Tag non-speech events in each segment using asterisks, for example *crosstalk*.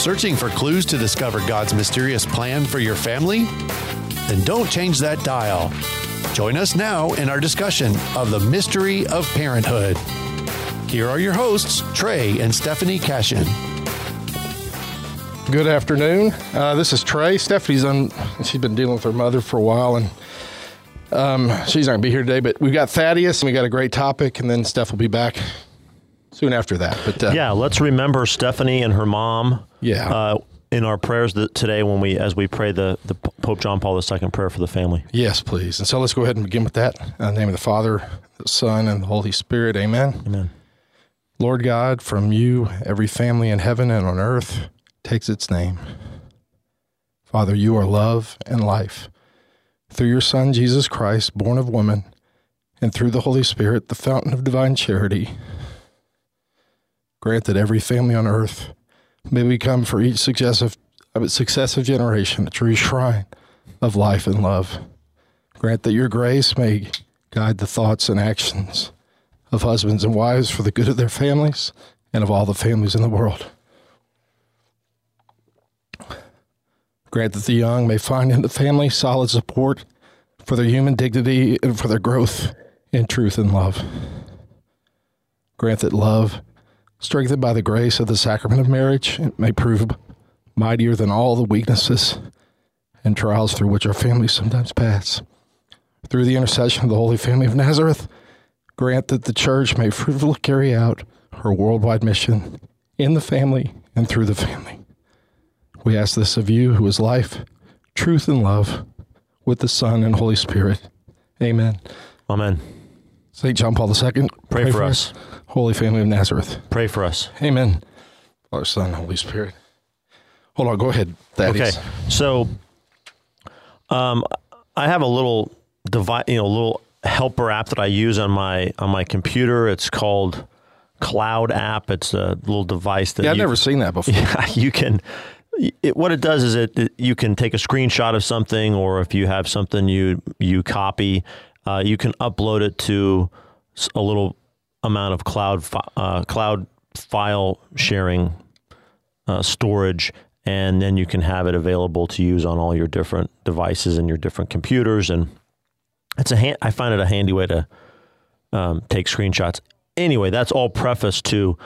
Searching for clues to discover God's mysterious plan for your family? Then don't change that dial. Join us now in our discussion of the mystery of parenthood. Here are your hosts, Trey and Stephanie Cashin. Good afternoon. Uh, this is Trey. Stephanie's on. She's been dealing with her mother for a while, and um, she's not gonna be here today. But we've got Thaddeus, and we got a great topic, and then Steph will be back soon after that. But uh, yeah, let's remember Stephanie and her mom. Yeah. Uh, in our prayers today, when we as we pray the the Pope John Paul II prayer for the family. yes, please. And so let's go ahead and begin with that. In the name of the Father, the Son, and the Holy Spirit. Amen. Amen. Lord God, from you, every family in heaven and on earth takes its name. Father, you are love and life. Through your Son, Jesus Christ, born of woman, and through the Holy Spirit, the fountain of divine charity, grant that every family on earth may become for each successive, successive generation a true shrine of life and love. Grant that your grace may guide the thoughts and actions of husbands and wives for the good of their families and of all the families in the world. Grant that the young may find in the family solid support for their human dignity and for their growth in truth and love. Grant that love, strengthened by the grace of the sacrament of marriage, it may prove mightier than all the weaknesses and trials through which our families sometimes pass. Through the intercession of the Holy Family of Nazareth, grant that the church may fruitfully carry out her worldwide mission in the family and through the family. We ask this of you, who is life, truth, and love, with the Son and Holy Spirit. Amen. Amen. St. John Paul II, Pray for us. Holy Family of Nazareth. Pray for us. Amen. Father, Son, Holy Spirit. Hold on, go ahead. Thaddeus. Okay. So, um, I have a little device, you know, a little helper app that I use on my on my computer. It's called CloudApp. It's a little device that Yeah, I've never seen that before. *laughs* Yeah, you can. It, what it does is it, it- you can take a screenshot of something, or if you have something you you copy, uh, you can upload it to a little amount of cloud fi- uh, cloud file sharing uh, storage, and then you can have it available to use on all your different devices and your different computers. And it's a hand, I find it a handy way to um, take screenshots. Anyway, that's all preface to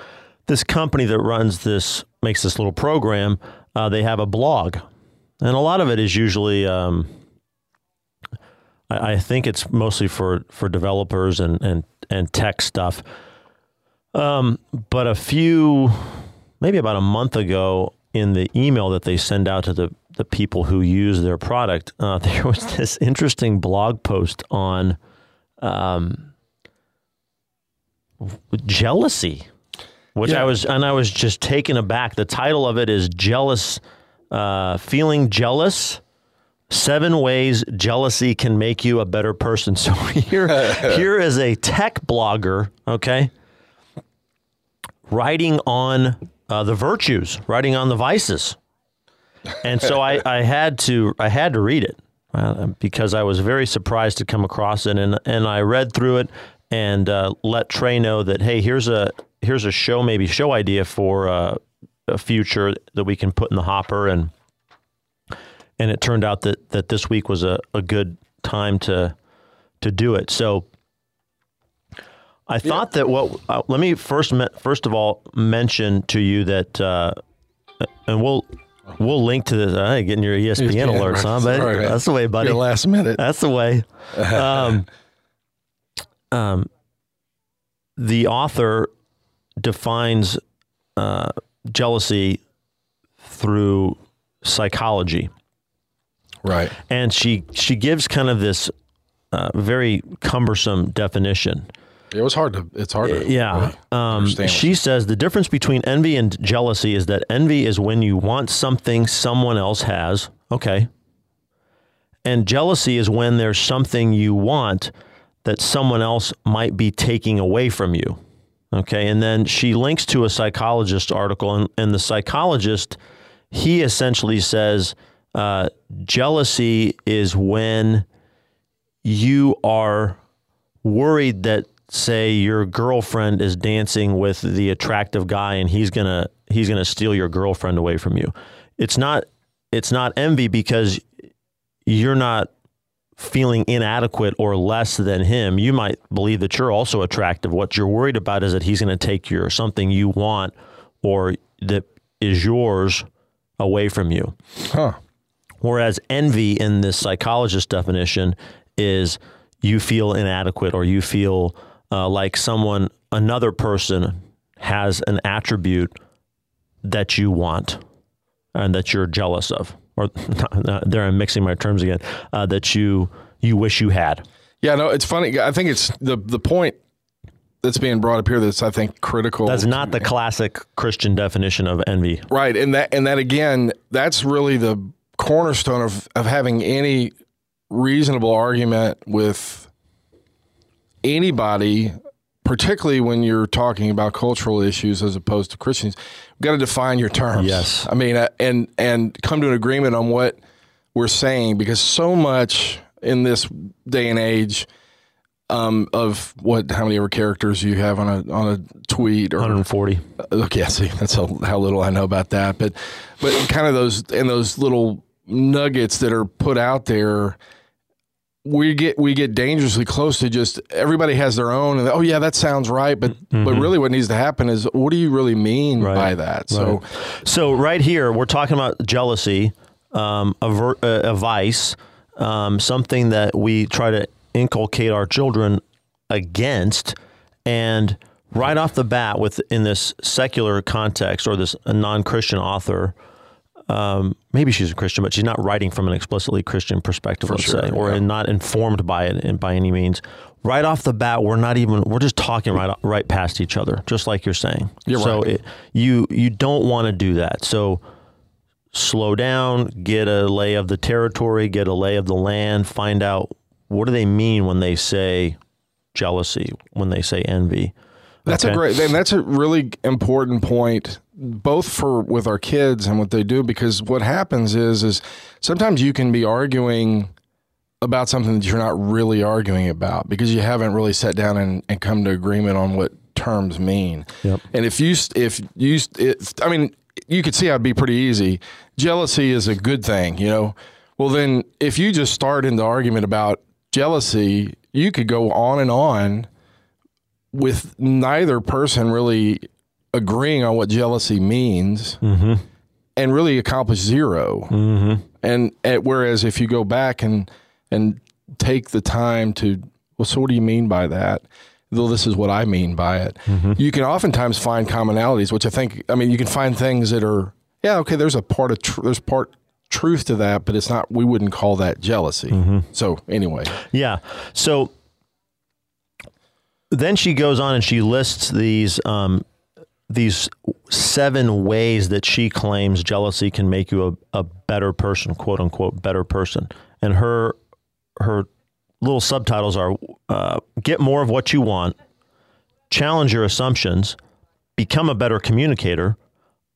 this company that runs this makes this little program. Uh, they have a blog, and a lot of it is usually. Um, I, I think it's mostly for for developers and and and tech stuff. Um, but a few, maybe about a month ago, in the email that they send out to the the people who use their product, uh, *laughs* there was this interesting blog post on um, jealousy, which Yeah. I was and I was just taken aback. The title of it is "Jealous," uh, feeling jealous. Seven ways jealousy can make you a better person. *laughs* So here, *laughs* here is a tech blogger, okay, writing on uh, the virtues, writing on the vices, and so I, I had to I had to read it uh, because I was very surprised to come across it, and and I read through it and uh, let Trey know that hey, here's a here's a show maybe show idea for uh, a future that we can put in the hopper, and and it turned out that that this week was a, a good time to to do it. So. I thought that what uh, let me first me- first of all mention to you that uh, and we'll we'll link to this. Uh, getting your ESPN, ESPN, alerts, right. huh? But that's the way, buddy. Your last minute. That's the way. *laughs* Um, um, the author defines uh, jealousy through psychology, Right. and she she gives kind of this uh, very cumbersome definition. It was hard to. It's hard to. Yeah. really Um, she says the difference between envy and jealousy is that envy is when you want something someone else has. Okay. And jealousy is when there's something you want that someone else might be taking away from you. Okay. And then she links to a psychologist article, and, and the psychologist, he essentially says uh, jealousy is when you are worried that say your girlfriend is dancing with the attractive guy and he's gonna he's gonna steal your girlfriend away from you. It's not it's not envy because you're not feeling inadequate or less than him. You might believe that you're also attractive. What you're worried about is that he's going to take your something you want or that is yours away from you. Huh. Whereas envy in this psychologist definition is you feel inadequate or you feel uh, like someone, another person has an attribute that you want and that you're jealous of. Or *laughs* there, I'm mixing my terms again. Uh, that you you wish you had. Yeah, no, it's funny. I think it's the the point that's being brought up here that's I think critical. That's not the *laughs* classic Christian definition of envy. Right. And that and that again, that's really the cornerstone of, of having any reasonable argument with anybody, particularly when you're talking about cultural issues as opposed to Christians. You've got to define your terms. Yes. I mean, uh, and and come to an agreement on what we're saying because so much in this day and age um, of what how many ever characters you have on a on a tweet or 140. Okay, yeah, see, that's how, how little I know about that. But but kind of those and those little nuggets that are put out there, we get we get dangerously close to just everybody has their own and oh yeah, that sounds right. But Mm-hmm. but really, what needs to happen is what do you really mean by that? So So right here, we're talking about jealousy, um, a, ver- a, a vice, um, something that we try to inculcate our children against, and right off the bat, with in this secular context or this non-Christian author. Um, maybe she's a Christian, but she's not writing from an explicitly Christian perspective, let's sure, say, or yeah. not informed by it in, by any means. Right off the bat, we're not even we're just talking right right past each other, just like you're saying. You're so right. it, you you don't want to do that. So slow down, get a lay of the territory, get a lay of the land, find out what do they mean when they say jealousy, when they say envy. That's a great, and that's a really important point, both for with our kids and what they do, because what happens is, is sometimes you can be arguing about something that you're not really arguing about because you haven't really sat down and, and come to agreement on what terms mean. Yep. And if you, if you, it, I mean, you could see how it'd be pretty easy. Jealousy is a good thing, you know. Well, then if you just start in the argument about jealousy, you could go on and on with neither person really agreeing on what jealousy means and really accomplish 0 mm-hmm. and, and whereas if you go back and and take the time to well so what do you mean by that? Though this is what i mean by it. You can oftentimes find commonalities which i think i mean you can find things that are yeah okay there's a part of tr- there's part truth to that but it's not we wouldn't call that jealousy. So anyway. Yeah. So then she goes on and she lists these um, these seven ways that she claims jealousy can make you a, a better person, quote unquote, better person. And her her little subtitles are uh, get more of what you want, challenge your assumptions, become a better communicator,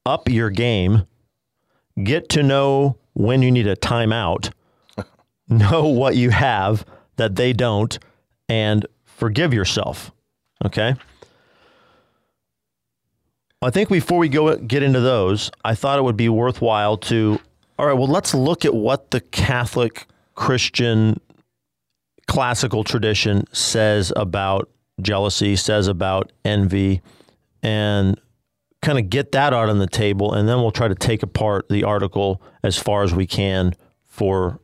up your game, get to know when you need a timeout, *laughs* know what you have that they don't, and forgive yourself. Okay. I think before we go get into those, I thought it would be worthwhile to, all right, well, let's look at what the Catholic Christian classical tradition says about jealousy, says about envy, and kind of get that out on the table. And then we'll try to take apart the article as far as we can for,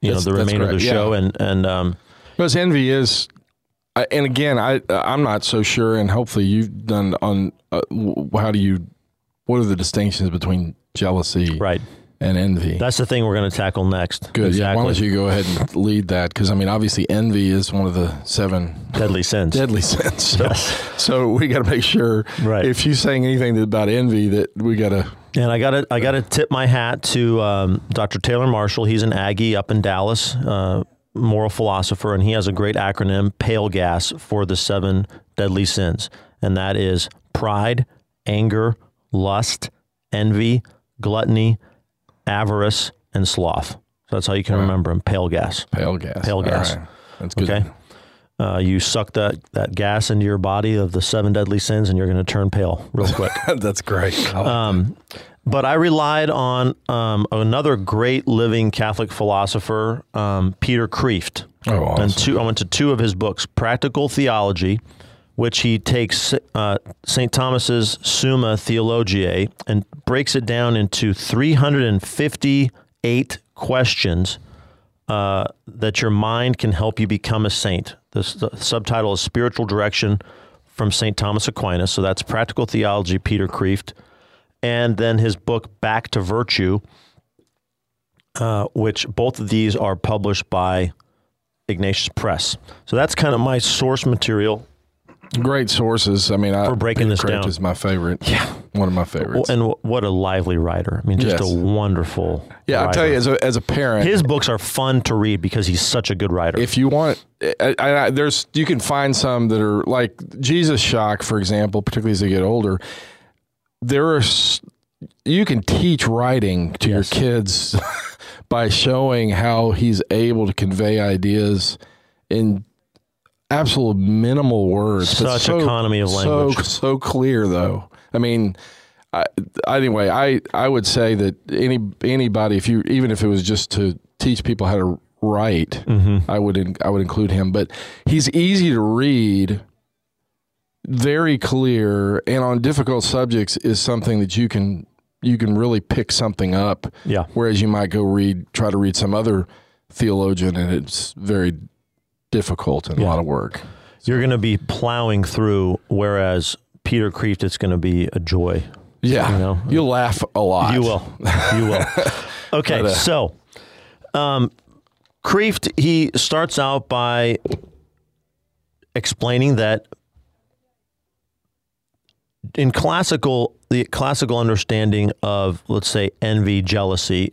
you That's- know, the remainder of the correct, yeah. show. And, and, um, Because envy is, I- and again, I I'm not so sure, and hopefully you've done on uh, how do you, what are the distinctions between jealousy right. and envy? That's the thing we're going to tackle next. Good. Yeah. Why Exactly. don't you go ahead and lead that? Because I mean, obviously, envy is one of the seven Deadly sins. deadly sins. So, so we got to make sure, Right. If you're saying anything about envy, that we got to. And I got to I got to tip my hat to um, Dr. Taylor Marshall. He's an Aggie up in Dallas, uh, moral philosopher, and he has a great acronym, PALE GAS, for the seven deadly sins, and that is pride, anger, lust, envy, gluttony, avarice, and sloth. So that's how you can remember them. Pale gas. Pale gas. Pale gas. right. That's good. Okay. Uh, you suck that, that gas into your body of the seven deadly sins, and you're going to turn pale real quick. *laughs* That's great. Um, but I relied on um, another great living Catholic philosopher, um, Peter Kreeft. Oh, awesome. And two, I went to two of his books, Practical Theology, which he takes uh, St. Thomas's Summa Theologiae and breaks it down into 358 questions uh, that your mind can help you become a saint. The, the subtitle is Spiritual Direction from St. Thomas Aquinas. So that's Practical Theology, Peter Kreeft. And then his book, Back to Virtue, uh, which both of these are published by Ignatius Press. So that's kind of my source material. Great sources. I mean, I, For breaking Peter this Kreeft down. is my favorite. Yeah. one of my favorites. And what a lively writer. I mean, just Yes. a wonderful. yeah, I'll tell you, as a as a parent, His books are fun to read because he's such a good writer. if you want, I, I, I- there's you can find some that are like Jesus Shock, for example, particularly as they get older. There are you can teach writing to your kids *laughs* by showing how he's able to convey ideas in absolute minimal words. Such economy of So language. so clear though. I mean. I, anyway, I, I would say that any anybody, if you even if it was just to teach people how to write, Mm-hmm. I would in, I would include him. But he's easy to read, very clear, and on difficult subjects is something that you can you can really pick something up. yeah. Whereas you might go read try to read some other theologian, and it's very difficult and a lot of work. You're going to be plowing through, whereas Peter Kreeft, it's going to be a joy. Yeah, You know? you'll laugh a lot. You will. You will. *laughs* Okay, But, uh, so um, Kreeft, he starts out by explaining that in classical, the classical understanding of, let's say, envy, jealousy,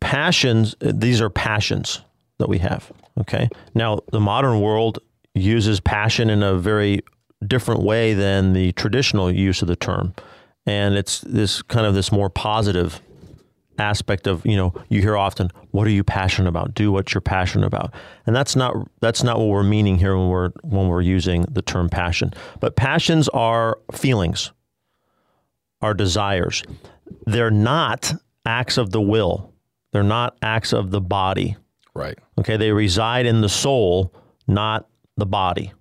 passions, uh, these are passions that we have. Okay. Now, the modern world uses passion in a very different way than the traditional use of the term. And it's this kind of this more positive aspect of, you know, you hear often, what are you passionate about? Do what you're passionate about. And that's not that's not what we're meaning here when we're when we're using the term passion. But passions are feelings, are desires. They're not acts of the will. They're not acts of the body. Right. Okay, they reside in the soul, not the body.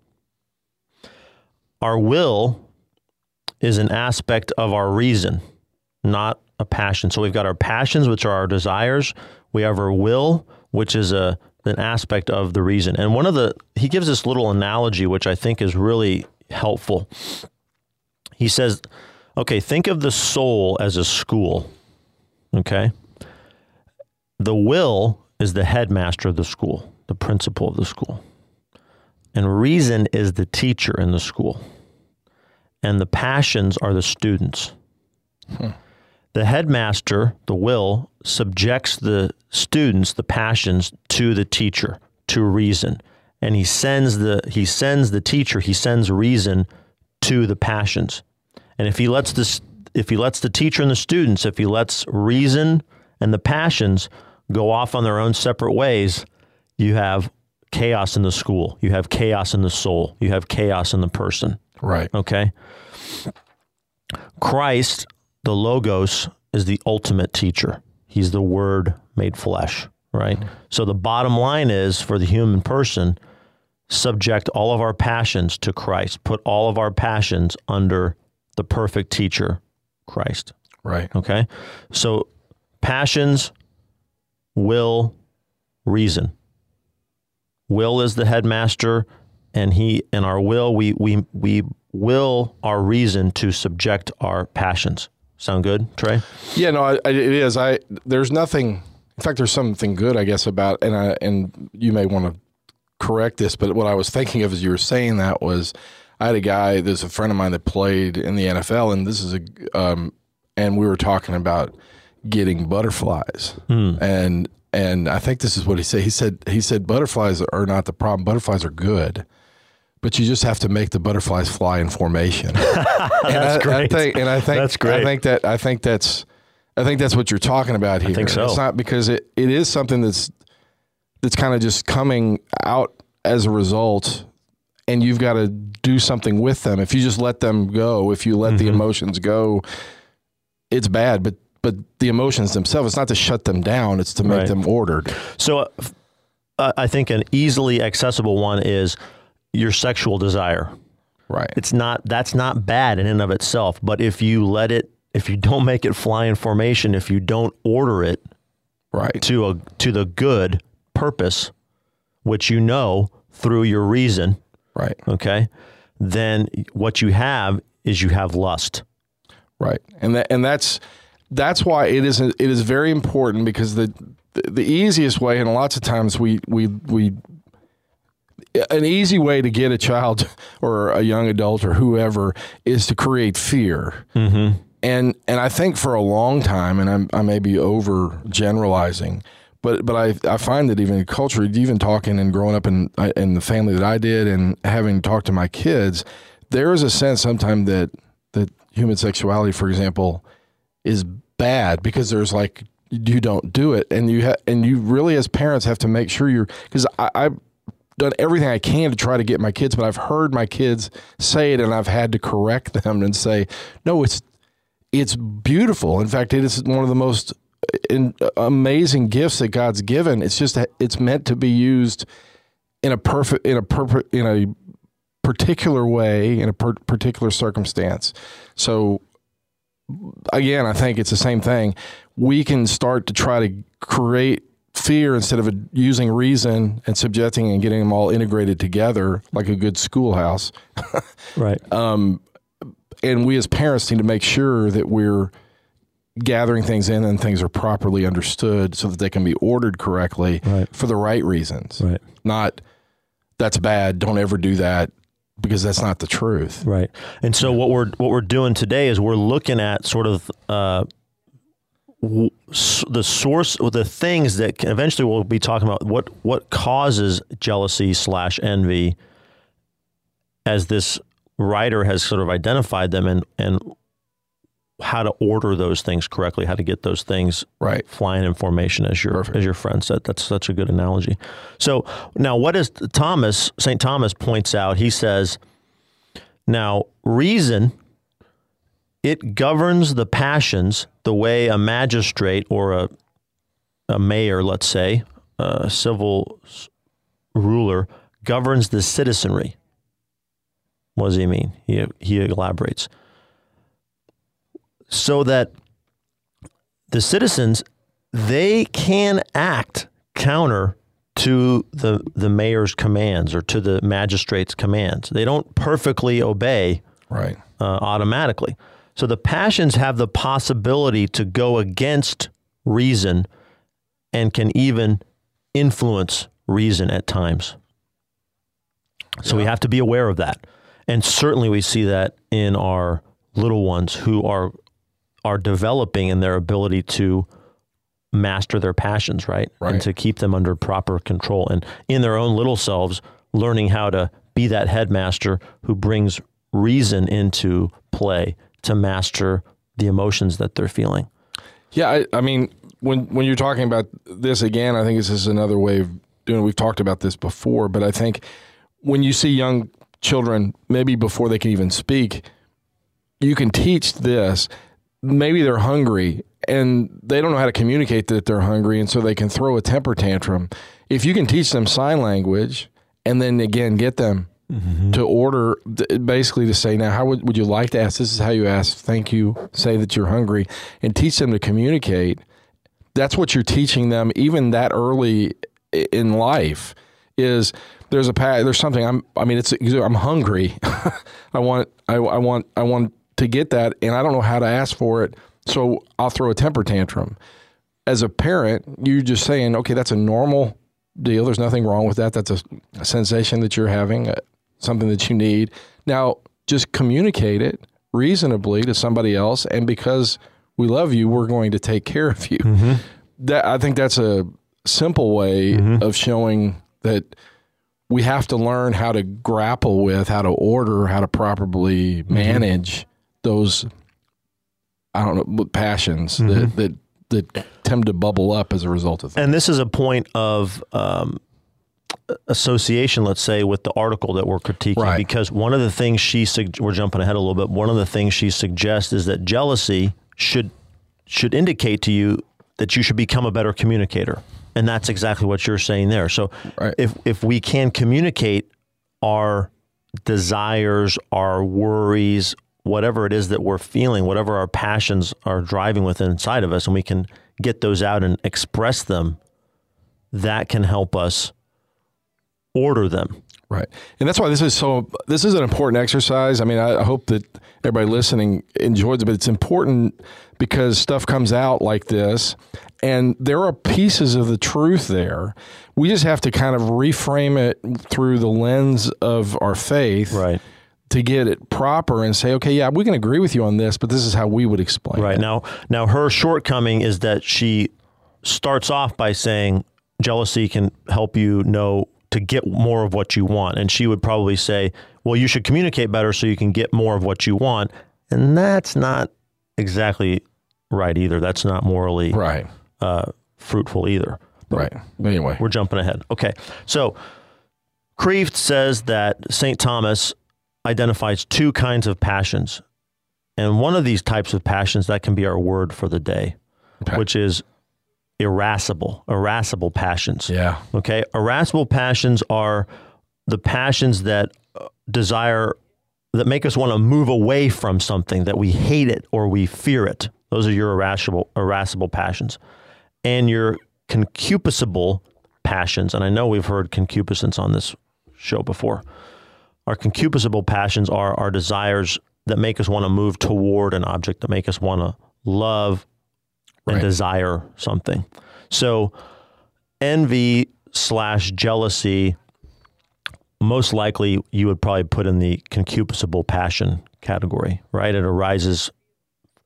Our will is an aspect of our reason, not a passion. So we've got our passions, which are our desires. We have our will, which is a an aspect of the reason. And one of the he gives this little analogy, which I think is really helpful. He says, "Okay, think of the soul as a school. Okay, the will is the headmaster of the school, the principal of the school. And reason is the teacher in the school. And the passions are the students. Hmm. The headmaster, the will, subjects the students, the passions, to the teacher, to reason. And he sends the he sends the teacher, he sends reason to the passions. And if he lets this if he lets the teacher and the students, if he lets reason and the passions go off on their own separate ways, you have chaos in the school. You have chaos in the soul. You have chaos in the person. Right. Okay. Christ, the Logos, is the ultimate teacher. He's the Word made flesh, right? Mm-hmm. So the bottom line is for the human person, subject all of our passions to Christ, put all of our passions under the perfect teacher, Christ. Right. Okay. So passions, will, reason. Will is the headmaster, and he and our will, we we we will our reason to subject our passions. Sound good, Trey? Yeah, no, I, I- it is. I there's nothing. In fact, there's something good, I guess, about and I and you may want to correct this, but what I was thinking of as you were saying that was, I had a guy. There's a friend of mine that played in the NFL, and this is a um, and we were talking about getting butterflies, and and I think this is what he said. He said he said butterflies are not the problem. Butterflies are good. But you just have to make the butterflies fly in formation. *laughs* and I, That's great. I think, and I think That's great. I think that I think that's I think that's what you're talking about here. think so. It's not because it, it is something that's that's kind of just coming out as a result and you've got to do something with them. If you just let them go, if you let the emotions go, it's bad. But but the emotions themselves, it's not to shut them down; it's to make Right. them ordered. So uh, I think an easily accessible one is your sexual desire. Right. It's not that's not bad in and of itself, but if you let it if you *laughs* don't make it fly in formation, if you don't order it right. to a to the good purpose, which you know through your reason, Right. okay, then what you have is you have lust. Right, and that and that's that's why it is it is very important because the the, the easiest way, and lots of times we we we an easy way to get a child *laughs* or a young adult or whoever is to create fear. Mm-hmm. And and I think for a long time, and I'm, I may be over generalizing, but but I I find that even in culture, even talking and growing up in in the family that I did, and having talked to my kids, there is a sense sometimes that that human sexuality, for example, is bad because there's like you don't do it, and you ha- and you really as parents have to make sure you're because I. I've done everything I can to try to get my kids, but I've heard my kids say it, and I've had to correct *laughs* them and say, no, it's it's beautiful. In fact, it is one of the most uh, in, uh, amazing gifts that God's given. It's just it's meant to be used in a perfect in a perfect in a particular way in a per- particular circumstance. So again, I think it's the same thing. We can start to try to create fear instead of using reason and subjecting and getting them all integrated together like a good schoolhouse. *laughs* Right. and we as parents need to make sure that we're gathering things in and things are properly understood so that they can be ordered correctly Right. for the right reasons. Right. Not that's bad, don't ever do that because that's not the truth. Right. And so what we're what we're doing today is we're looking at sort of uh, the source or the things that eventually we'll be talking about what what causes jealousy slash envy as this writer has sort of identified them and and how to order those things correctly, how to get those things Right. flying in formation as your Perfect. as your friend said. That's such a good analogy. So now what is Thomas, St. Thomas points out, he says, now reason it governs the passions the way a magistrate or a a mayor, let's say, a civil ruler governs the citizenry. What does he mean? He he elaborates. So that the citizens they can act counter to the the mayor's commands or to the magistrate's commands. They don't perfectly obey Right. uh, automatically. So the passions have the possibility to go against reason and can even influence reason at times. So we have to be aware of that. And certainly we see that in our little ones who are are developing in their ability to master their passions, right? Right. And to keep them under proper control and in their own little selves learning how to be that headmaster who brings reason into play to master the emotions that they're feeling. Yeah, I, I mean, when when you're talking about this again, I think this is another way of doing. it. We've talked about this before, but I think when you see young children, maybe before they can even speak, you can teach this. Maybe they're hungry and they don't know how to communicate that they're hungry, and so they can throw a temper tantrum. If you can teach them sign language, and then again get them to order basically to say now how would, would you like to ask? This is how you ask thank you. Say that you're hungry and teach them to communicate. That's what you're teaching them even that early in life is there's a there's something I'm I mean it's I'm hungry. *laughs* I want I, I want I want to get that and I don't know how to ask for it so I'll throw a temper tantrum. As a parent you're just saying okay that's a normal deal. There's nothing wrong with that. That's a, a sensation that you're having. Uh, something that you need. Now just communicate it reasonably to somebody else and because we love you we're going to take care of you. Mm-hmm. That I think that's a simple way mm-hmm. of showing that we have to learn how to grapple with, how to order, how to properly mm-hmm. manage those. I don't know passions that, that that tend to bubble up as a result of things. And this is a point of um, association, let's say, with the article that we're critiquing, Right. because one of the things she sug- we're jumping ahead a little bit. One of the things she suggests is that jealousy should should indicate to you that you should become a better communicator, and that's exactly what you're saying there. So, Right. if if we can communicate our desires, our worries, whatever it is that we're feeling, whatever our passions are driving within inside of us, and we can get those out and express them, that can help us order them. Right. And that's why this is so this is an important exercise. I mean, I, I hope that everybody listening enjoys it, but it's important because stuff comes out like this and there are pieces of the truth there. We just have to kind of reframe it through the lens of our faith Right. to get it proper and say, okay, yeah, we can agree with you on this, but this is how we would explain it. Right it. now, now her shortcoming is that she starts off by saying jealousy can help you know to get more of what you want, and she would probably say, "Well, you should communicate better so you can get more of what you want," and that's not exactly right either. That's not morally Right. uh, fruitful either. Right. Anyway. We're jumping ahead. Okay. So Kreeft says that St. Thomas identifies two kinds of passions. And one of these types of passions, that can be our word for the day, Okay. which is irascible, irascible passions. Yeah. Okay. Irascible passions are the passions that uh, desire, that make us want to move away from something, that we hate it or we fear it. Those are your irascible, irascible passions. And your concupiscible passions, and I know we've heard concupiscence on this show before. Our concupiscible passions are our desires that make us want to move toward an object, that make us want to love and Right. desire something. So, envy slash jealousy, most likely you would probably put in the concupiscible passion category, right? It arises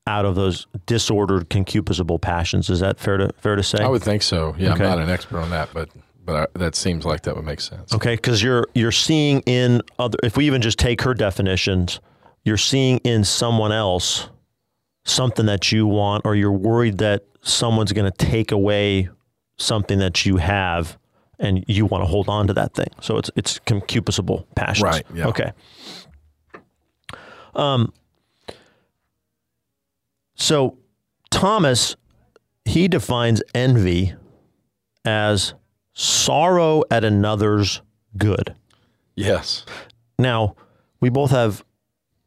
out of those disordered concupiscible passions. Is that fair to fair to say? I would think so. Yeah, Okay. I'm not an expert on that, but but I, that seems like that would make sense. Okay, because you're you're seeing in other. If we even just take her definitions, you're seeing in someone else something that you want, or you're worried that someone's going to take away something that you have, and you want to hold on to that thing. So it's it's concupiscible passions. Right, yeah. Okay. Um. So Thomas, he defines envy as sorrow at another's good. Yes. Now, we both have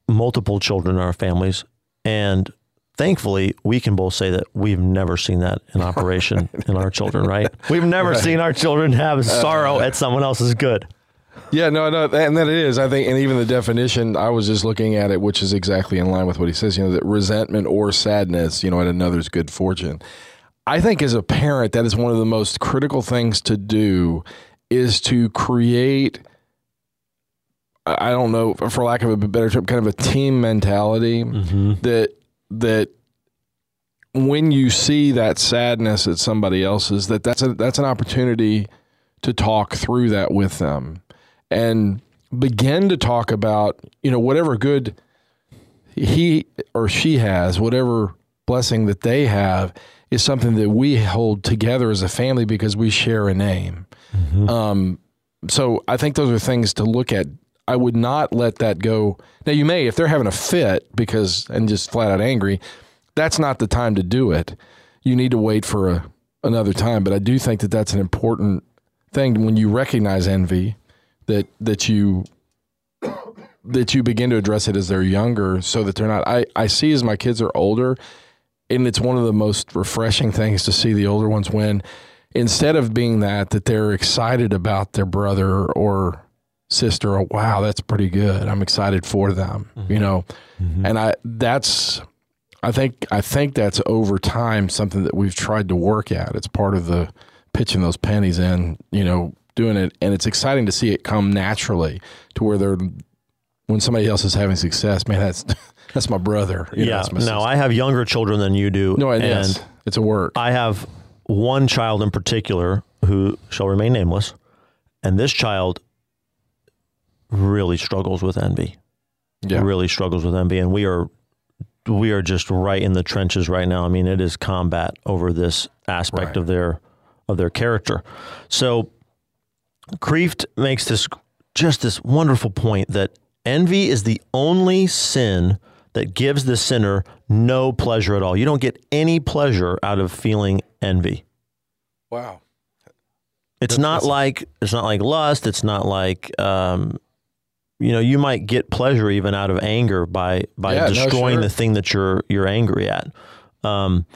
multiple children in our families, and thankfully, we can both say that we've never seen that in *laughs* operation in our children, right? We've never seen our children have uh, sorrow at someone else's good. Yeah, no, no, and that it is. I think, and even the definition, I was just looking at it, which is exactly in line with what he says. You know, that resentment or sadness, you know, at another's good fortune. I think as a parent, that is one of the most critical things to do, is to create. I don't know, for lack of a better term, kind of a team mentality mm-hmm. that that when you see that sadness at somebody else's, that that's a that's an opportunity to talk through that with them and begin to talk about you know whatever good he or she has whatever blessing that they have is something that we hold together as a family because we share a name. Um, so i think those are things to look at i would not let that go. Now you may if they're having a fit because and just flat out angry that's not the time to do it. You need to wait for a, another time. But i do think that that's an important thing when you recognize envy that that you that you begin to address it as they're younger so that they're not I, I see as my kids are older and it's one of the most refreshing things to see the older ones when instead of being that that they're excited about their brother or sister or wow that's pretty good i'm excited for them you mm-hmm. know mm-hmm. and i that's i think i think that's over time something that we've tried to work at it's part of the pitching those pennies in you know doing it and it's exciting to see it come naturally to where they're when somebody else is having success man that's *laughs* that's my brother you know, yeah. my No, sister. I have younger children than you do. no it and is. it's a work I have one child in particular who shall remain nameless, and this child really struggles with envy. yeah Really struggles with envy, and we are we are just right in the trenches right now. I mean, it is combat over this aspect Right. of their of their character. So Kreeft makes this just this wonderful point that envy is the only sin that gives the sinner no pleasure at all. You don't get any pleasure out of feeling envy. Wow. It's not like it's not like lust. It's not like um, you know you might get pleasure even out of anger by by Yeah, no, destroying sure. the thing that you're you're angry at. Um,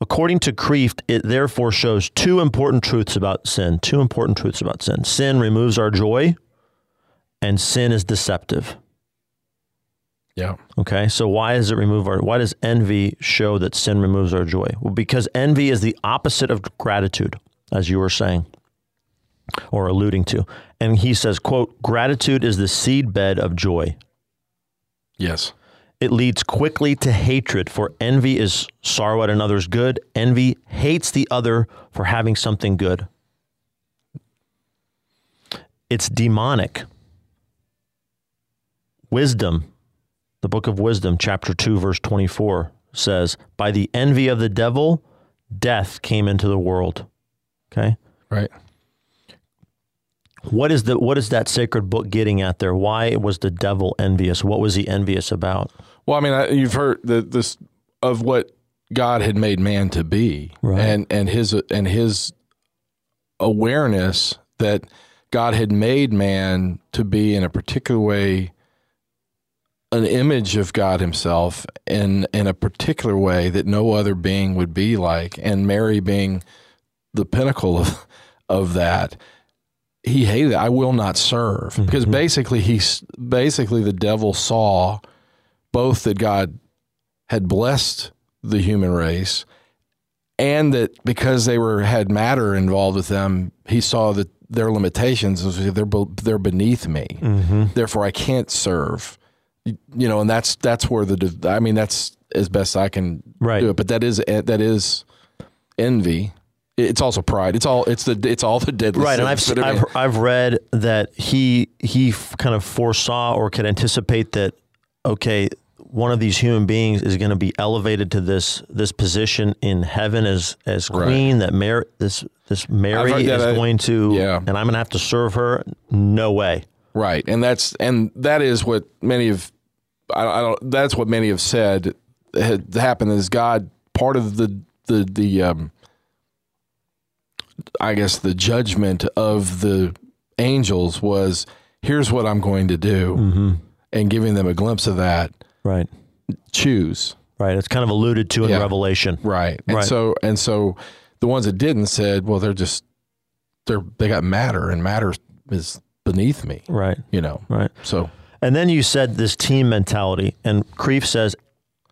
according to Kreeft, it therefore shows two important truths about sin. Two important truths about sin. Sin removes our joy, and sin is deceptive. Yeah. Okay, so why does it remove our? Why does envy show that sin removes our joy? Well, because envy is the opposite of gratitude, as you were saying, or alluding to. And he says, "quote Gratitude is the seed bed of joy. Yes. It leads quickly to hatred, for envy is sorrow at another's good. Envy hates the other for having something good. It's demonic. Wisdom, the book of Wisdom, chapter 2, verse 24 says, By the envy of the devil, death came into the world. Okay? Right. What is the what is that sacred book getting at there? Why was the devil envious? What was he envious about? Well, I mean, I, you've heard the, this of what God had made man to be, Right. and and his and his awareness that God had made man to be in a particular way, an image of God Himself, in in a particular way that no other being would be like, and Mary being the pinnacle of of that. He hated. it. I will not serve mm-hmm. because basically he's basically the devil saw both that God had blessed the human race and that because they were had matter involved with them, he saw that their limitations they're they're beneath me. Mm-hmm. Therefore, I can't serve. You know, and that's that's where the I mean that's as best I can Right. do it. But that is that is envy. It's also pride. It's all it's the it's all the deadly right and I've, I've I've read that he he f- kind of foresaw or could anticipate that okay one of these human beings is going to be elevated to this this position in heaven as as Right. queen that Mary this this Mary is I- going to yeah. and I'm going to have to serve her no way Right, and that's and that is what many of I, I don't. That's what many have said had happened is God part of the the the um, I guess the judgment of the angels was here's what I'm going to do, mm-hmm. and giving them a glimpse of that. right Choose right it's kind of alluded to in Yeah. Revelation right, and Right. so and so the ones that didn't said, well, they're just they're they got matter, and matter is beneath me, right you know. right So And then you said this team mentality, and Kreeft says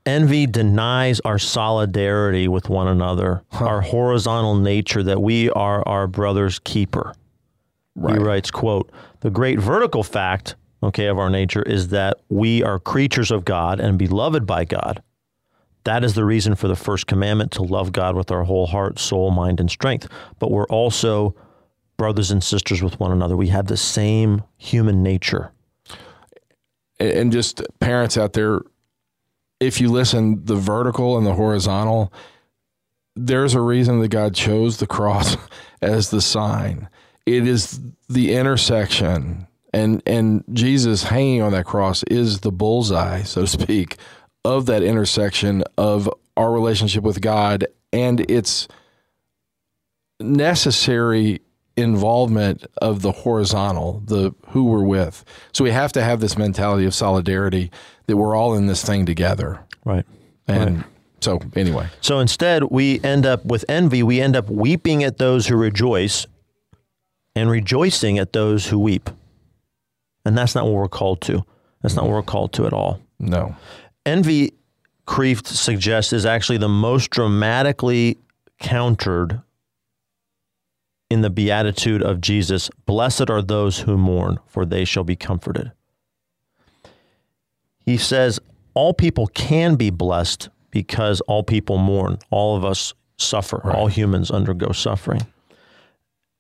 envy denies our solidarity with one another, our horizontal nature that we are our brother's keeper. right, He writes, quote, the great vertical fact, okay, of our nature is that we are creatures of God and beloved by God. That is the reason for the first commandment to love God with our whole heart, soul, mind, and strength. But we're also brothers and sisters with one another. We have the same human nature. and just parents out there, if you listen, the vertical and the horizontal, there's a reason that God chose the cross *laughs* as the sign. It is the intersection, and and Jesus hanging on that cross is the bullseye, so to speak, of that intersection of our relationship with God and its necessary involvement of the horizontal, the who we're with. So we have to have this mentality of solidarity that we're all in this thing together. Right. And so anyway, So instead, we end up with envy. We end up weeping at those who rejoice and rejoicing at those who weep. And that's not what we're called to. That's not what we're called to at all. no. Envy, Kreeft suggests, is actually the most dramatically countered in the beatitude of Jesus Blessed are those who mourn, for they shall be comforted. He says, All people can be blessed because all people mourn. All of us suffer. All humans undergo suffering.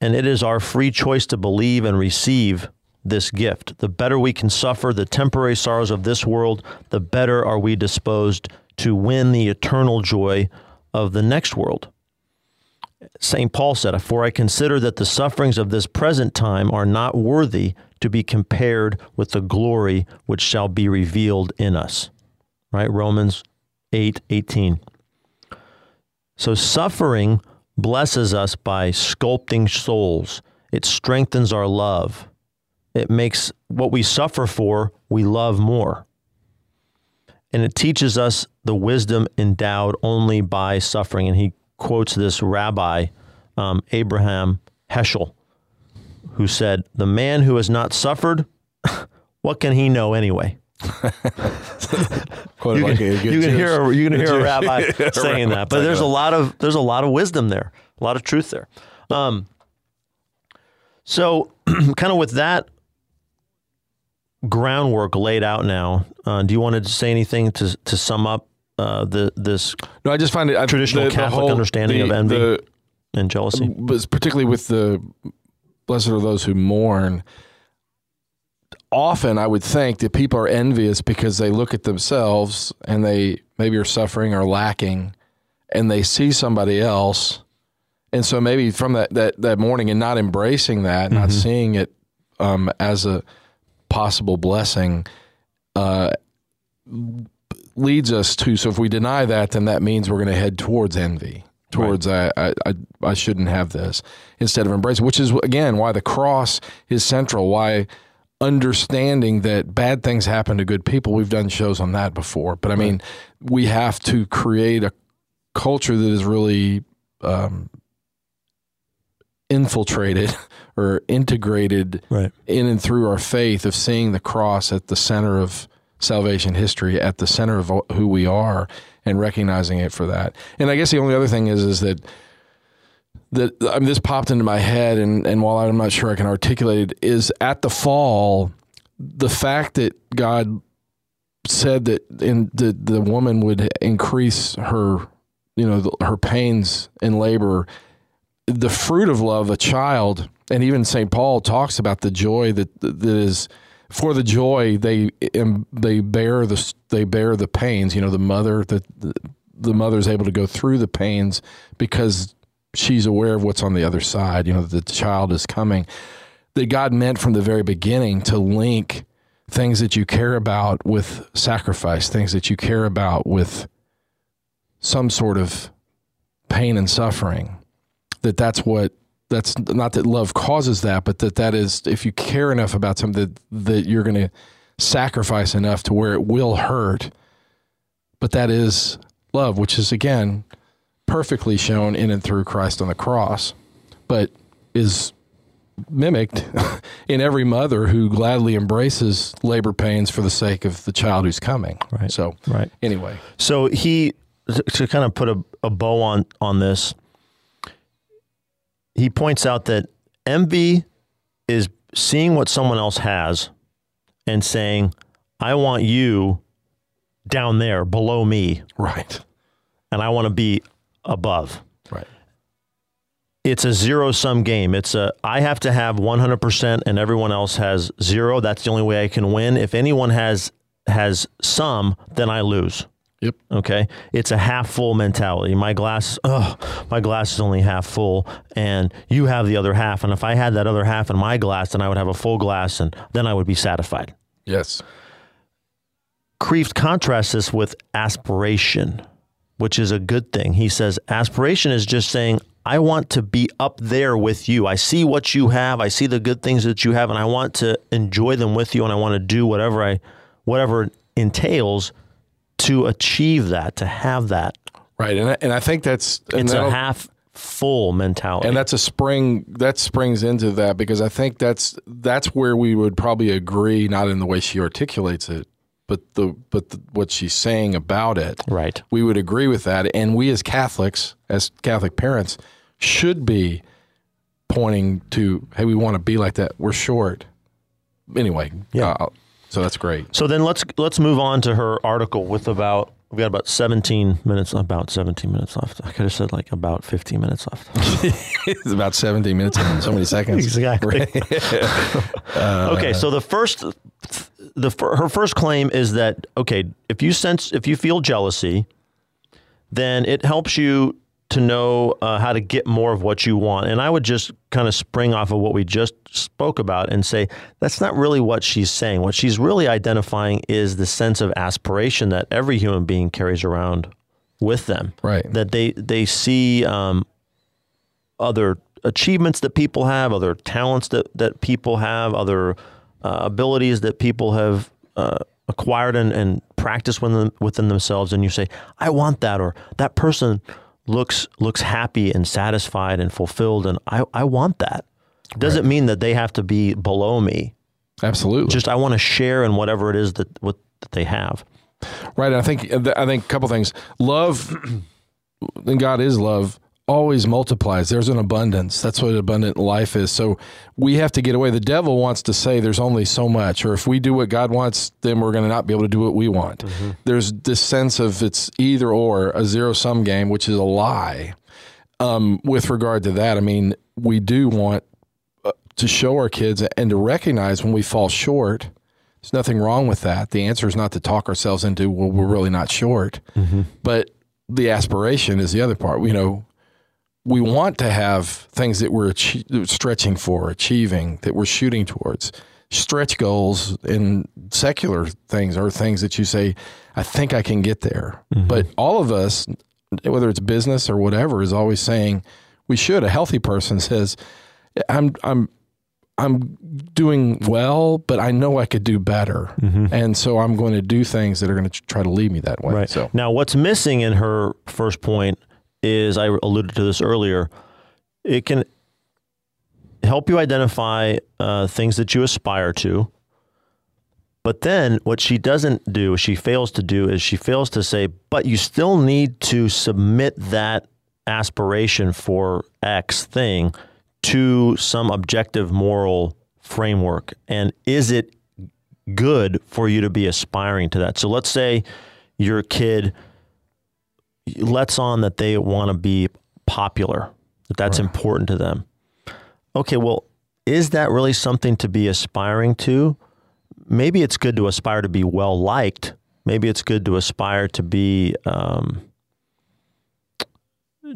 And it is our free choice to believe and receive this gift. The better we can suffer the temporary sorrows of this world, the better are we disposed to win the eternal joy of the next world. St. Paul said, For I consider that the sufferings of this present time are not worthy to be compared with the glory which shall be revealed in us. Right? Romans 8 18. So suffering blesses us by sculpting souls, it strengthens our love. It makes what we suffer for, we love more. And it teaches us the wisdom endowed only by suffering. And he quotes this rabbi, um, Abraham Heschel, who said, The man who has not suffered, *laughs* what can he know anyway? *laughs* you can, like you can hear a, you can hear a rabbi *laughs* saying that, but there's a lot of there's a lot of wisdom there, a lot of truth there. Um, so, *clears throat* kind of with that groundwork laid out now, uh, do you want to say anything to to sum up uh, the this? No, I just find it traditional the, Catholic the whole, understanding the, of envy the, and jealousy, but particularly with the blessed are those who mourn often I would think that people are envious because they look at themselves and they maybe are suffering or lacking and they see somebody else. And so maybe from that, that, that mourning and not embracing that, mm-hmm. not seeing it um, as a possible blessing, uh, leads us to. So if we deny that, then that means we're going to head towards envy, towards right. I, I, I shouldn't have this instead of embracing, which is again why the cross is central. Why understanding that bad things happen to good people. We've done shows on that before, but I mean, we have to create a culture that is really um, infiltrated *laughs* or integrated right. in and through our faith of seeing the cross at the center of salvation history, at the center of who we are, and recognizing it for that. And I guess the only other thing is is that that I mean, this popped into my head, and, and while I'm not sure I can articulate it, is at the fall, the fact that God said that in the the woman would increase her, you know, the, her pains in labor, the fruit of love, a child, and even Saint Paul talks about the joy that that is for the joy they they bear the they bear the pains. You know, the mother that the, the mother is able to go through the pains because she's aware of what's on the other side, you know, the child is coming. That God meant from the very beginning to link things that you care about with sacrifice, things that you care about with some sort of pain and suffering. That that's what that's not that love causes that, but that that is if you care enough about something that that you're going to sacrifice enough to where it will hurt. But that is love, which is again perfectly shown in and through Christ on the cross, but is mimicked *laughs* in every mother who gladly embraces labor pains for the sake of the child who's coming. Right. So, right. Anyway, so he to kind of put a, a bow on on this, he points out that envy is seeing what someone else has and saying, "I want you down there below me." Right. And I want to be above. Right. It's a zero sum game. It's a I have to have 100% and everyone else has zero. That's the only way I can win. If anyone has has some, then I lose. Yep. Okay. It's a half full mentality. My glass, oh, my glass is only half full, and you have the other half. And if I had that other half in my glass, then I would have a full glass, and then I would be satisfied. Yes. Kreeft contrasts this with aspiration which is a good thing. He says aspiration is just saying, I want to be up there with you. I see what you have. I see the good things that you have, and I want to enjoy them with you, and I want to do whatever I, whatever entails to achieve that, to have that. Right, and I, and I think that's it's a half full mentality, and that's a spring that springs into that because I think that's that's where we would probably agree, not in the way she articulates it, but the but the, what she's saying about it, right? We would agree with that, and we as Catholics, as Catholic parents, should be pointing to, hey, we want to be like that. We're short, anyway. Yeah. Uh, so that's great. So then let's let's move on to her article with about we've got about 17 minutes about 17 minutes left. I could have said like about 15 minutes left. *laughs* it's about 17 minutes and so many seconds. exactly. *laughs* uh, okay, so the first the her first claim is that okay, if you sense if you feel jealousy, then it helps you to know uh, how to get more of what you want. And I would just kind of spring off of what we just spoke about and say that's not really what she's saying. What she's really identifying is the sense of aspiration that every human being carries around with them. Right. That they they see um, other achievements that people have, other talents that that people have, other uh, abilities that people have uh, acquired and, and practiced within within themselves, and you say, "I want that," or that person looks looks happy and satisfied and fulfilled and I, I want that. Doesn't right. mean that they have to be below me. Absolutely. Just I want to share in whatever it is that what that they have. Right. I think I think a couple things. Love *clears throat* and God is love always multiplies. There's an abundance. That's what abundant life is. So we have to get away. The devil wants to say there's only so much, or if we do what God wants, then we're going to not be able to do what we want. Mm-hmm. There's this sense of it's either or, a zero sum game, which is a lie. Um, with regard to that, I mean, we do want uh, to show our kids and to recognize when we fall short. There's nothing wrong with that. The answer is not to talk ourselves into, well, we're really not short. Mm-hmm. But the aspiration is the other part. You know, we want to have things that we're stretching for, achieving, that we're shooting towards. Stretch goals in secular things are things that you say, I think I can get there. Mm-hmm. But all of us, whether it's business or whatever, is always saying we should. A healthy person says, I'm, I'm, I'm doing well, but I know I could do better. Mm-hmm. And so I'm going to do things that are going to try to lead me that way. Right. So now what's missing in her first point is I alluded to this earlier. It can help you identify uh, things that you aspire to. But then what she doesn't do, she fails to do, is she fails to say, but you still need to submit that aspiration for X thing to some objective moral framework. And is it good for you to be aspiring to that? So let's say your kid lets on that they want to be popular, that that's right. important to them. Okay, well, is that really something to be aspiring to? Maybe it's good to aspire to be well liked. Maybe it's good to aspire to be um,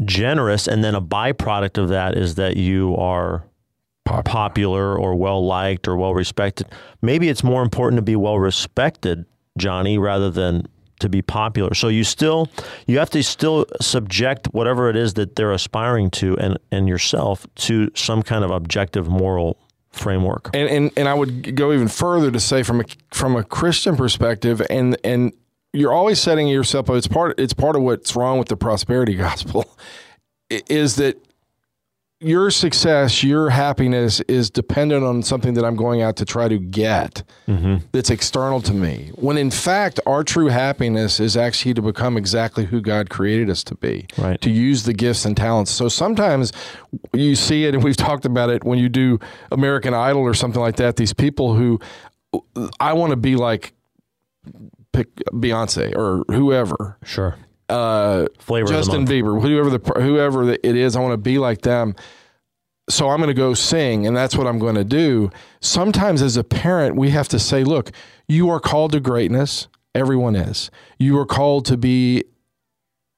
generous, and then a byproduct of that is that you are popular, popular or well liked or well respected. Maybe it's more important to be well respected, Johnny, rather than to be popular. So you still you have to still subject whatever it is that they're aspiring to and and yourself to some kind of objective moral framework. And and, and I would go even further to say from a from a Christian perspective and and you're always setting yourself up it's part it's part of what's wrong with the prosperity *laughs* gospel is that your success, your happiness is dependent on something that I'm going out to try to get mm-hmm. that's external to me. When in fact, our true happiness is actually to become exactly who God created us to be, right. to use the gifts and talents. So sometimes you see it, and we've talked about it when you do American Idol or something like that, these people who I want to be like pick Beyonce or whoever. Sure uh, flavor Justin Bieber, whoever the whoever it is, I want to be like them. So I'm going to go sing, and that's what I'm going to do. Sometimes, as a parent, we have to say, "Look, you are called to greatness. Everyone is. You are called to be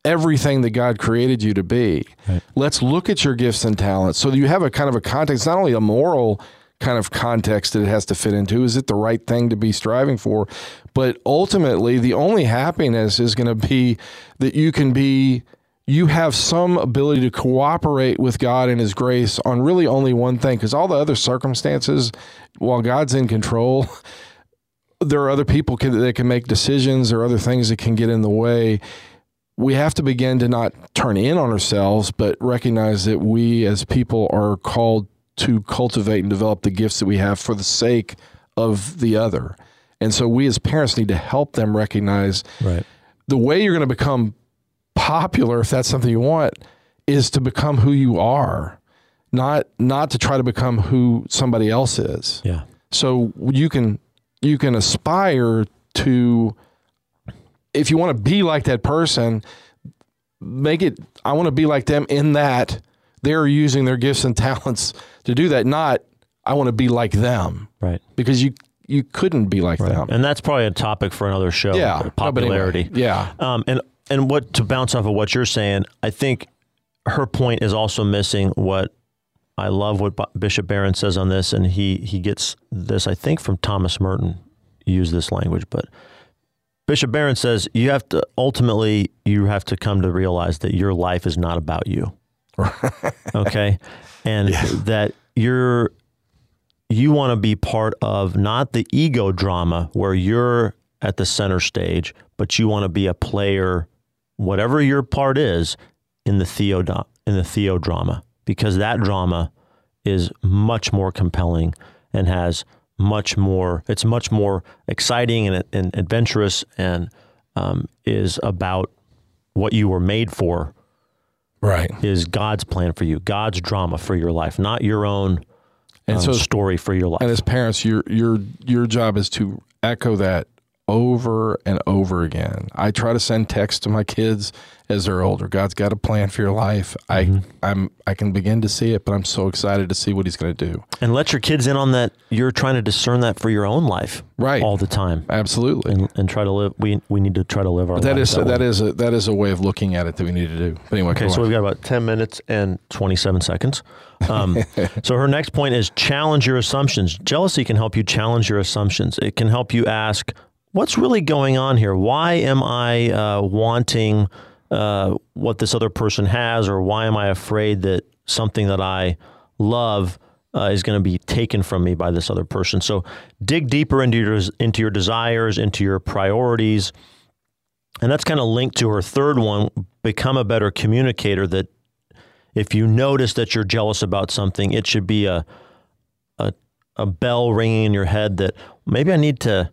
everything that God created you to be. Right. Let's look at your gifts and talents so you have a kind of a context, not only a moral." kind of context that it has to fit into. Is it the right thing to be striving for? But ultimately, the only happiness is going to be that you can be, you have some ability to cooperate with God and His grace on really only one thing. Because all the other circumstances, while God's in control, *laughs* there are other people can, that can make decisions or other things that can get in the way. We have to begin to not turn in on ourselves, but recognize that we as people are called to cultivate and develop the gifts that we have for the sake of the other. And so we as parents need to help them recognize right. the way you're going to become popular, if that's something you want, is to become who you are, not not to try to become who somebody else is. Yeah. So you can you can aspire to if you want to be like that person, make it I want to be like them in that they're using their gifts and *laughs* talents to do that, not I want to be like them. Right. Because you you couldn't be like right. them. And that's probably a topic for another show. Yeah. Popularity. anyway, yeah. Um, and and what to bounce off of what you're saying, I think her point is also missing what I love what Bishop Barron says on this, and he he gets this I think from Thomas Merton use this language, but Bishop Barron says you have to ultimately you have to come to realize that your life is not about you. *laughs* okay, and yeah. that you're you want to be part of not the ego drama where you're at the center stage, but you want to be a player, whatever your part is, in the theo in the theo drama because that drama is much more compelling and has much more. It's much more exciting and, and adventurous, and um, is about what you were made for. Right, is God's plan for you, God's drama for your life, not your own and um, so, story for your life. And as parents, your your your job is to echo that over and over again. I try to send texts to my kids as they're older. God's got a plan for your life. Mm-hmm. I I'm I can begin to see it, but I'm so excited to see what he's going to do. And let your kids in on that. You're trying to discern that for your own life, right? All the time, absolutely. And, and try to live. We we need to try to live our. But that is that, that is a that is a way of looking at it that we need to do. But anyway, okay. So on. we've got about ten minutes and twenty seven seconds. Um, *laughs* so her next point is challenge your assumptions. Jealousy can help you challenge your assumptions. It can help you ask, what's really going on here? Why am I uh, wanting uh, what this other person has, or why am I afraid that something that I love uh, is going to be taken from me by this other person? So dig deeper into your into your desires, into your priorities, and that's kind of linked to her third one: become a better communicator. That if you notice that you're jealous about something, it should be a a, a bell ringing in your head that maybe I need to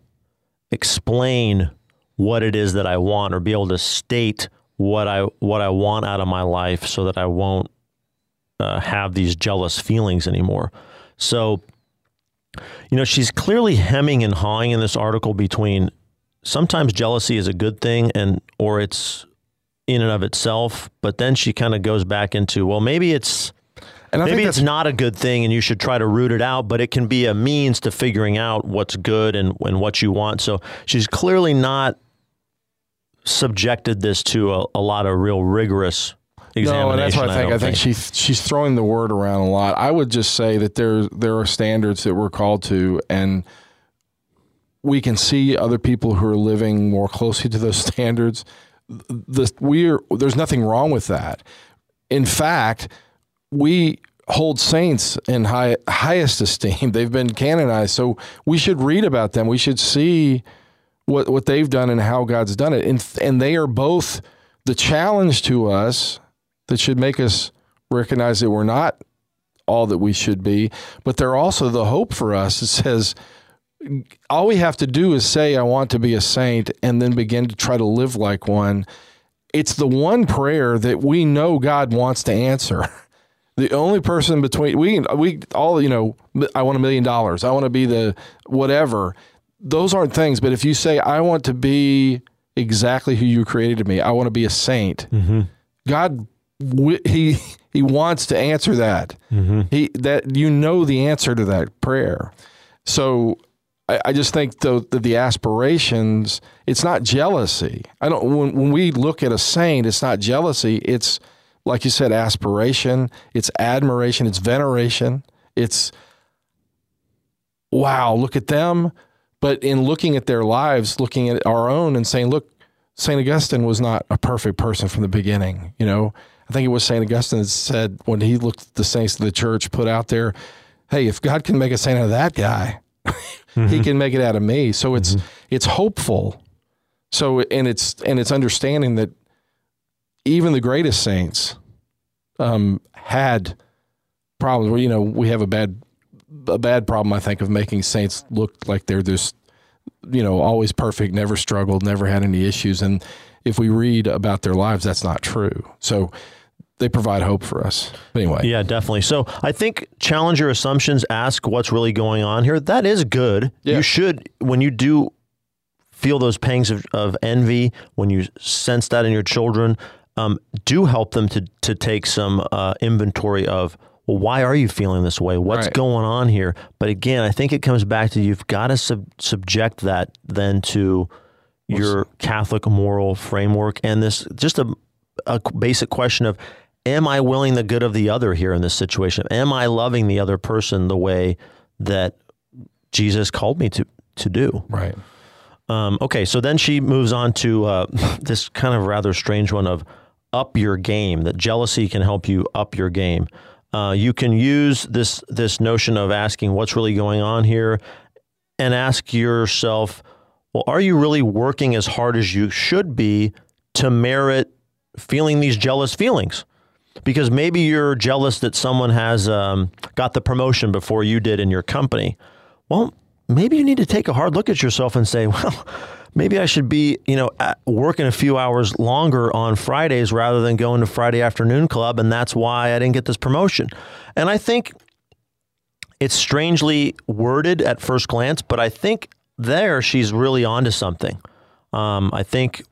explain what it is that I want or be able to state what I what I want out of my life so that I won't uh, have these jealous feelings anymore. So, you know, she's clearly hemming and hawing in this article between sometimes jealousy is a good thing and or it's in and of itself, but then she kind of goes back into well, maybe it's and I Maybe it's not a good thing and you should try to root it out, but it can be a means to figuring out what's good and, and what you want. So she's clearly not subjected this to a, a lot of real rigorous no, and that's what I think. I, I think, think she's she's throwing the word around a lot. I would just say that there there are standards that we're called to, and we can see other people who are living more closely to those *laughs* standards. The, we're there's nothing wrong with that. In fact, we hold saints in high, highest esteem. *laughs* They've been canonized, so we should read about them. We should see what what they've done and how God's done it, and and they are both the challenge to us that should make us recognize that we're not all that we should be, but they're also the hope for us. It says all we have to do is say, I want to be a saint, and then begin to try to live like one. It's the one prayer that we know God wants to answer. *laughs* the only person between we we all you know I want a million dollars. I want to be the whatever. Those aren't things. But if you say I want to be exactly who you created me, I want to be a saint. Mm-hmm. God, he he wants to answer that. Mm-hmm. He that you know the answer to that prayer. So I, I just think the, the, the aspirations. It's not jealousy. I don't. When when we look at a saint, it's not jealousy. It's like you said, aspiration, it's admiration, it's veneration, it's wow, look at them. But in looking at their lives, looking at our own and saying, look, St. Augustine was not a perfect person from the beginning. You know, I think it was St. Augustine that said when he looked at the saints of the church put out there, hey, if God can make a saint out of that guy, *laughs* mm-hmm. he can make it out of me. So it's mm-hmm. it's hopeful. So and it's and it's understanding that even the greatest saints um, had problems. Where you know we have a bad a bad problem, I think, of making saints look like they're this, you know, always perfect, never struggled, never had any issues. And if we read about their lives, that's not true. So they provide hope for us. Anyway. Yeah, definitely. So I think challenge your assumptions, ask what's really going on here. That is good. Yeah. You should, when you do feel those pangs of, of envy, when you sense that in your children, um, do help them to to take some uh, inventory of well, why are you feeling this way? What's right. going on here? But again, I think it comes back to you've got to sub- subject that then to your Catholic moral framework and this just a, a basic question of am I willing the good of the other here in this situation? Am I loving the other person the way that Jesus called me to to do? Right. Um, okay, so then she moves on to uh, *laughs* this kind of rather strange one of up your game. That jealousy can help you up your game. Uh, you can use this this notion of asking what's really going on here, and ask yourself, well, are you really working as hard as you should be to merit feeling these jealous feelings? Because maybe you're jealous that someone has um, got the promotion before you did in your company. Well, maybe you need to take a hard look at yourself and say, *laughs* well, maybe I should be, you know, working a few hours longer on Fridays rather than going to Friday afternoon club, and that's why I didn't get this promotion. And I think it's strangely worded at first glance, but I think there she's really onto something. Um, I think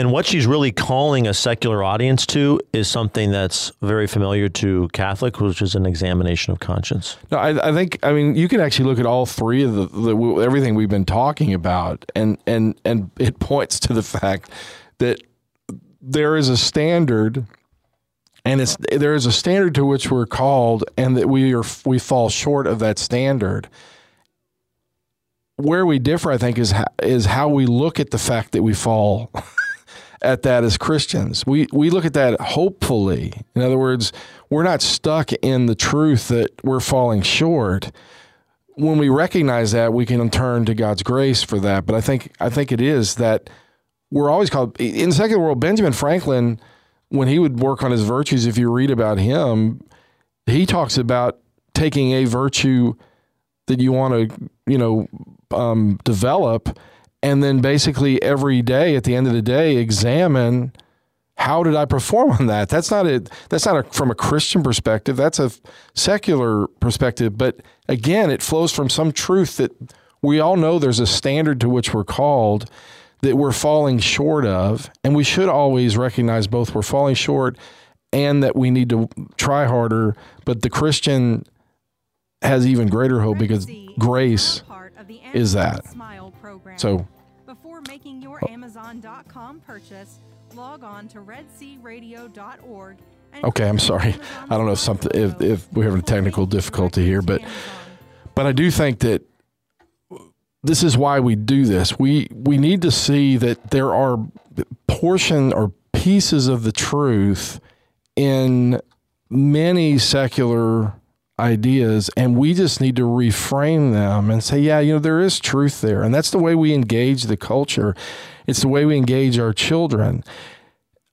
and what she's really calling a secular audience to is something that's very familiar to Catholic, which is an examination of conscience. No, I, I think I mean you can actually look at all three of the, the, everything we've been talking about, and and and it points to the fact that there is a standard, and it's there is a standard to which we're called, and that we are we fall short of that standard. Where we differ, I think, is is how we look at the fact that we fall. At that as Christians. We we look at that hopefully. In other words, we're not stuck in the truth that we're falling short. When we recognize that, we can turn to God's grace for that. But I think I think it is that we're always called in the secular world. Benjamin Franklin, when he would work on his virtues, if you read about him, he talks about taking a virtue that you want to, you know, um, develop and then basically every day at the end of the day examine how did I perform on that? That's not a that's not a, from a Christian perspective. That's a secular perspective. But again, it flows from some truth that we all know there's a standard to which we're called that we're falling short of, and we should always recognize both we're falling short and that we need to try harder. But the Christian has even greater hope because grace is that. So before making your oh. Amazon.com purchase, log on to redsearadio.org. Okay, I'm sorry. I don't know if something if, if we're having a technical difficulty here, but but I do think that this is why we do this. We we need to see that there are portion or pieces of the truth in many secular ideas and we just need to reframe them and say yeah you know there is truth there. And that's the way we engage the culture. It's the way we engage our children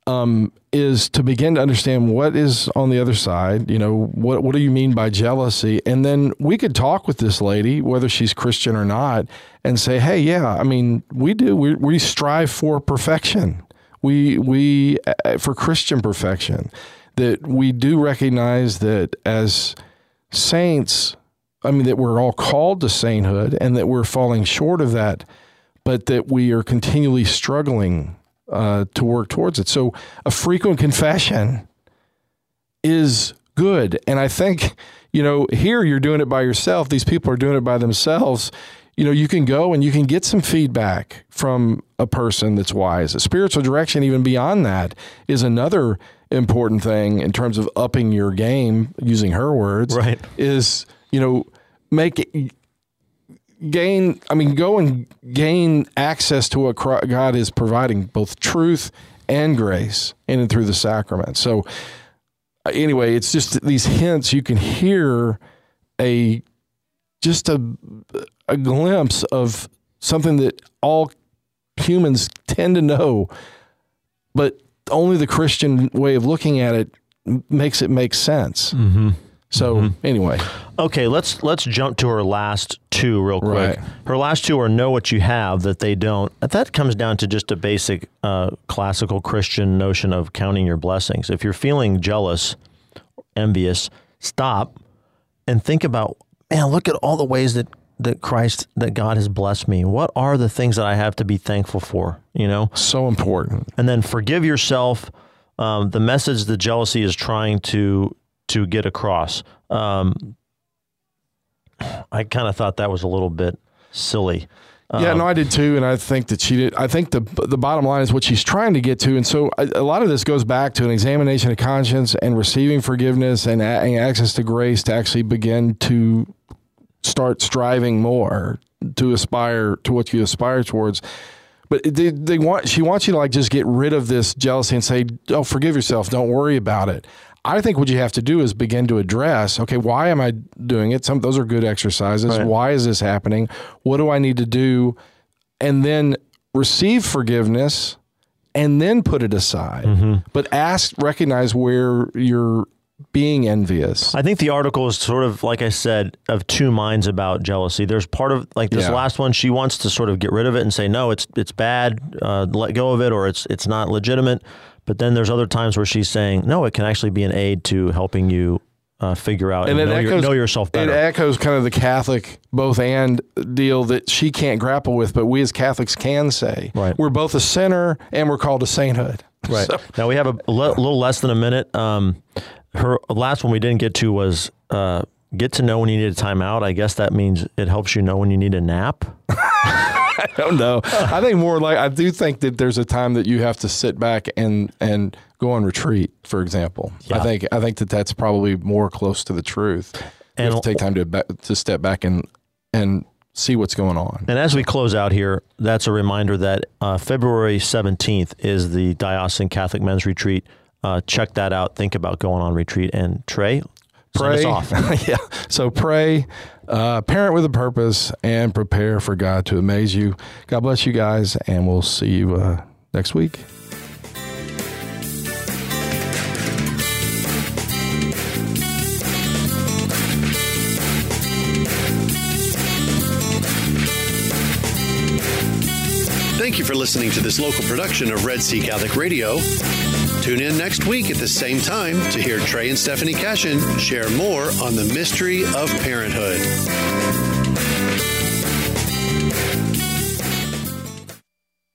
um, is to begin to understand what is on the other side you know what what do you mean by jealousy? And then we could talk with this lady whether she's christian or not and say hey yeah i mean we do. We, we strive for perfection. We we uh, for christian perfection. That we do recognize that as saints, I mean, that we're all called to sainthood and that we're falling short of that, but that we are continually struggling uh, to work towards it. So a frequent confession is good. And I think, you know, here you're doing it by yourself. These people are doing it by themselves. You know, you can go and you can get some feedback from a person that's wise. A spiritual direction, even beyond that, is another important thing in terms of upping your game, using her words, right. is, you know, make it, gain, I mean, go and gain access to what God is providing, both truth and grace in and through the sacrament. So, anyway, it's just these hints you can hear a just a a glimpse of something that all humans tend to know, but only the Christian way of looking at it makes it make sense. Mm-hmm. So mm-hmm. anyway, okay, let's let's jump to her last two real quick. Right. Her last two are know what you have that they don't. That comes down to just a basic uh, classical Christian notion of counting your blessings. If you're feeling jealous, envious, stop and think about, man, look at all the ways that that Christ, that God has blessed me? What are the things that I have to be thankful for? You know, so important. And then forgive yourself. Um, the message that jealousy is trying to to get across. Um, I kind of thought that was a little bit silly. Yeah, no, I did too, and I think that she did. I think the the bottom line is what she's trying to get to, and so a, a lot of this goes back to an examination of conscience and receiving forgiveness and, and access to grace to actually begin to start striving more to aspire to what you aspire towards. But they, they want she wants you to like just get rid of this jealousy and say, "Oh, forgive yourself. Don't worry about it." I think what you have to do is begin to address, okay, why am I doing it? Some those are good exercises. Right. Why is this happening? What do I need to do? And then receive forgiveness and then put it aside. Mm-hmm. But ask recognize where you're being envious. I think the article is sort of like I said of two minds about jealousy. There's part of like this Yeah. last one. She wants to sort of get rid of it and say no, it's it's bad, uh, let go of it, or it's it's not legitimate. But then there's other times where she's saying no, it can actually be an aid to helping you uh, figure out and, it know, your, know yourself It echoes kind of the Catholic both and deal that she can't grapple with, but we as Catholics can say. Right. We're both a sinner and we're called to sainthood. *laughs* Right. So- now we have a le- little less than a minute. Um, her last one we didn't get to was uh, get to know when you need a timeout. I guess that means it helps you know when you need a nap. *laughs* I don't know. I think more like I do think that there's a time that you have to sit back and and go on retreat, for example. I think I think that that's probably more close to the truth. You And- have to take time to to step back and and see what's going on. And as we close out here, that's a reminder that uh, February 17th is the Diocesan Catholic Men's Retreat. Uh, check that out. Think about going on retreat. And Trey, pray. off. *laughs* yeah. So pray, uh, parent with a purpose, and prepare for God to amaze you. God bless you guys, and we'll see you uh, next week. Thank you for listening to this local production of Red Sea Catholic Radio. Tune in next week at the same time to hear Trey and Stephanie Cashin share more on the mystery of parenthood.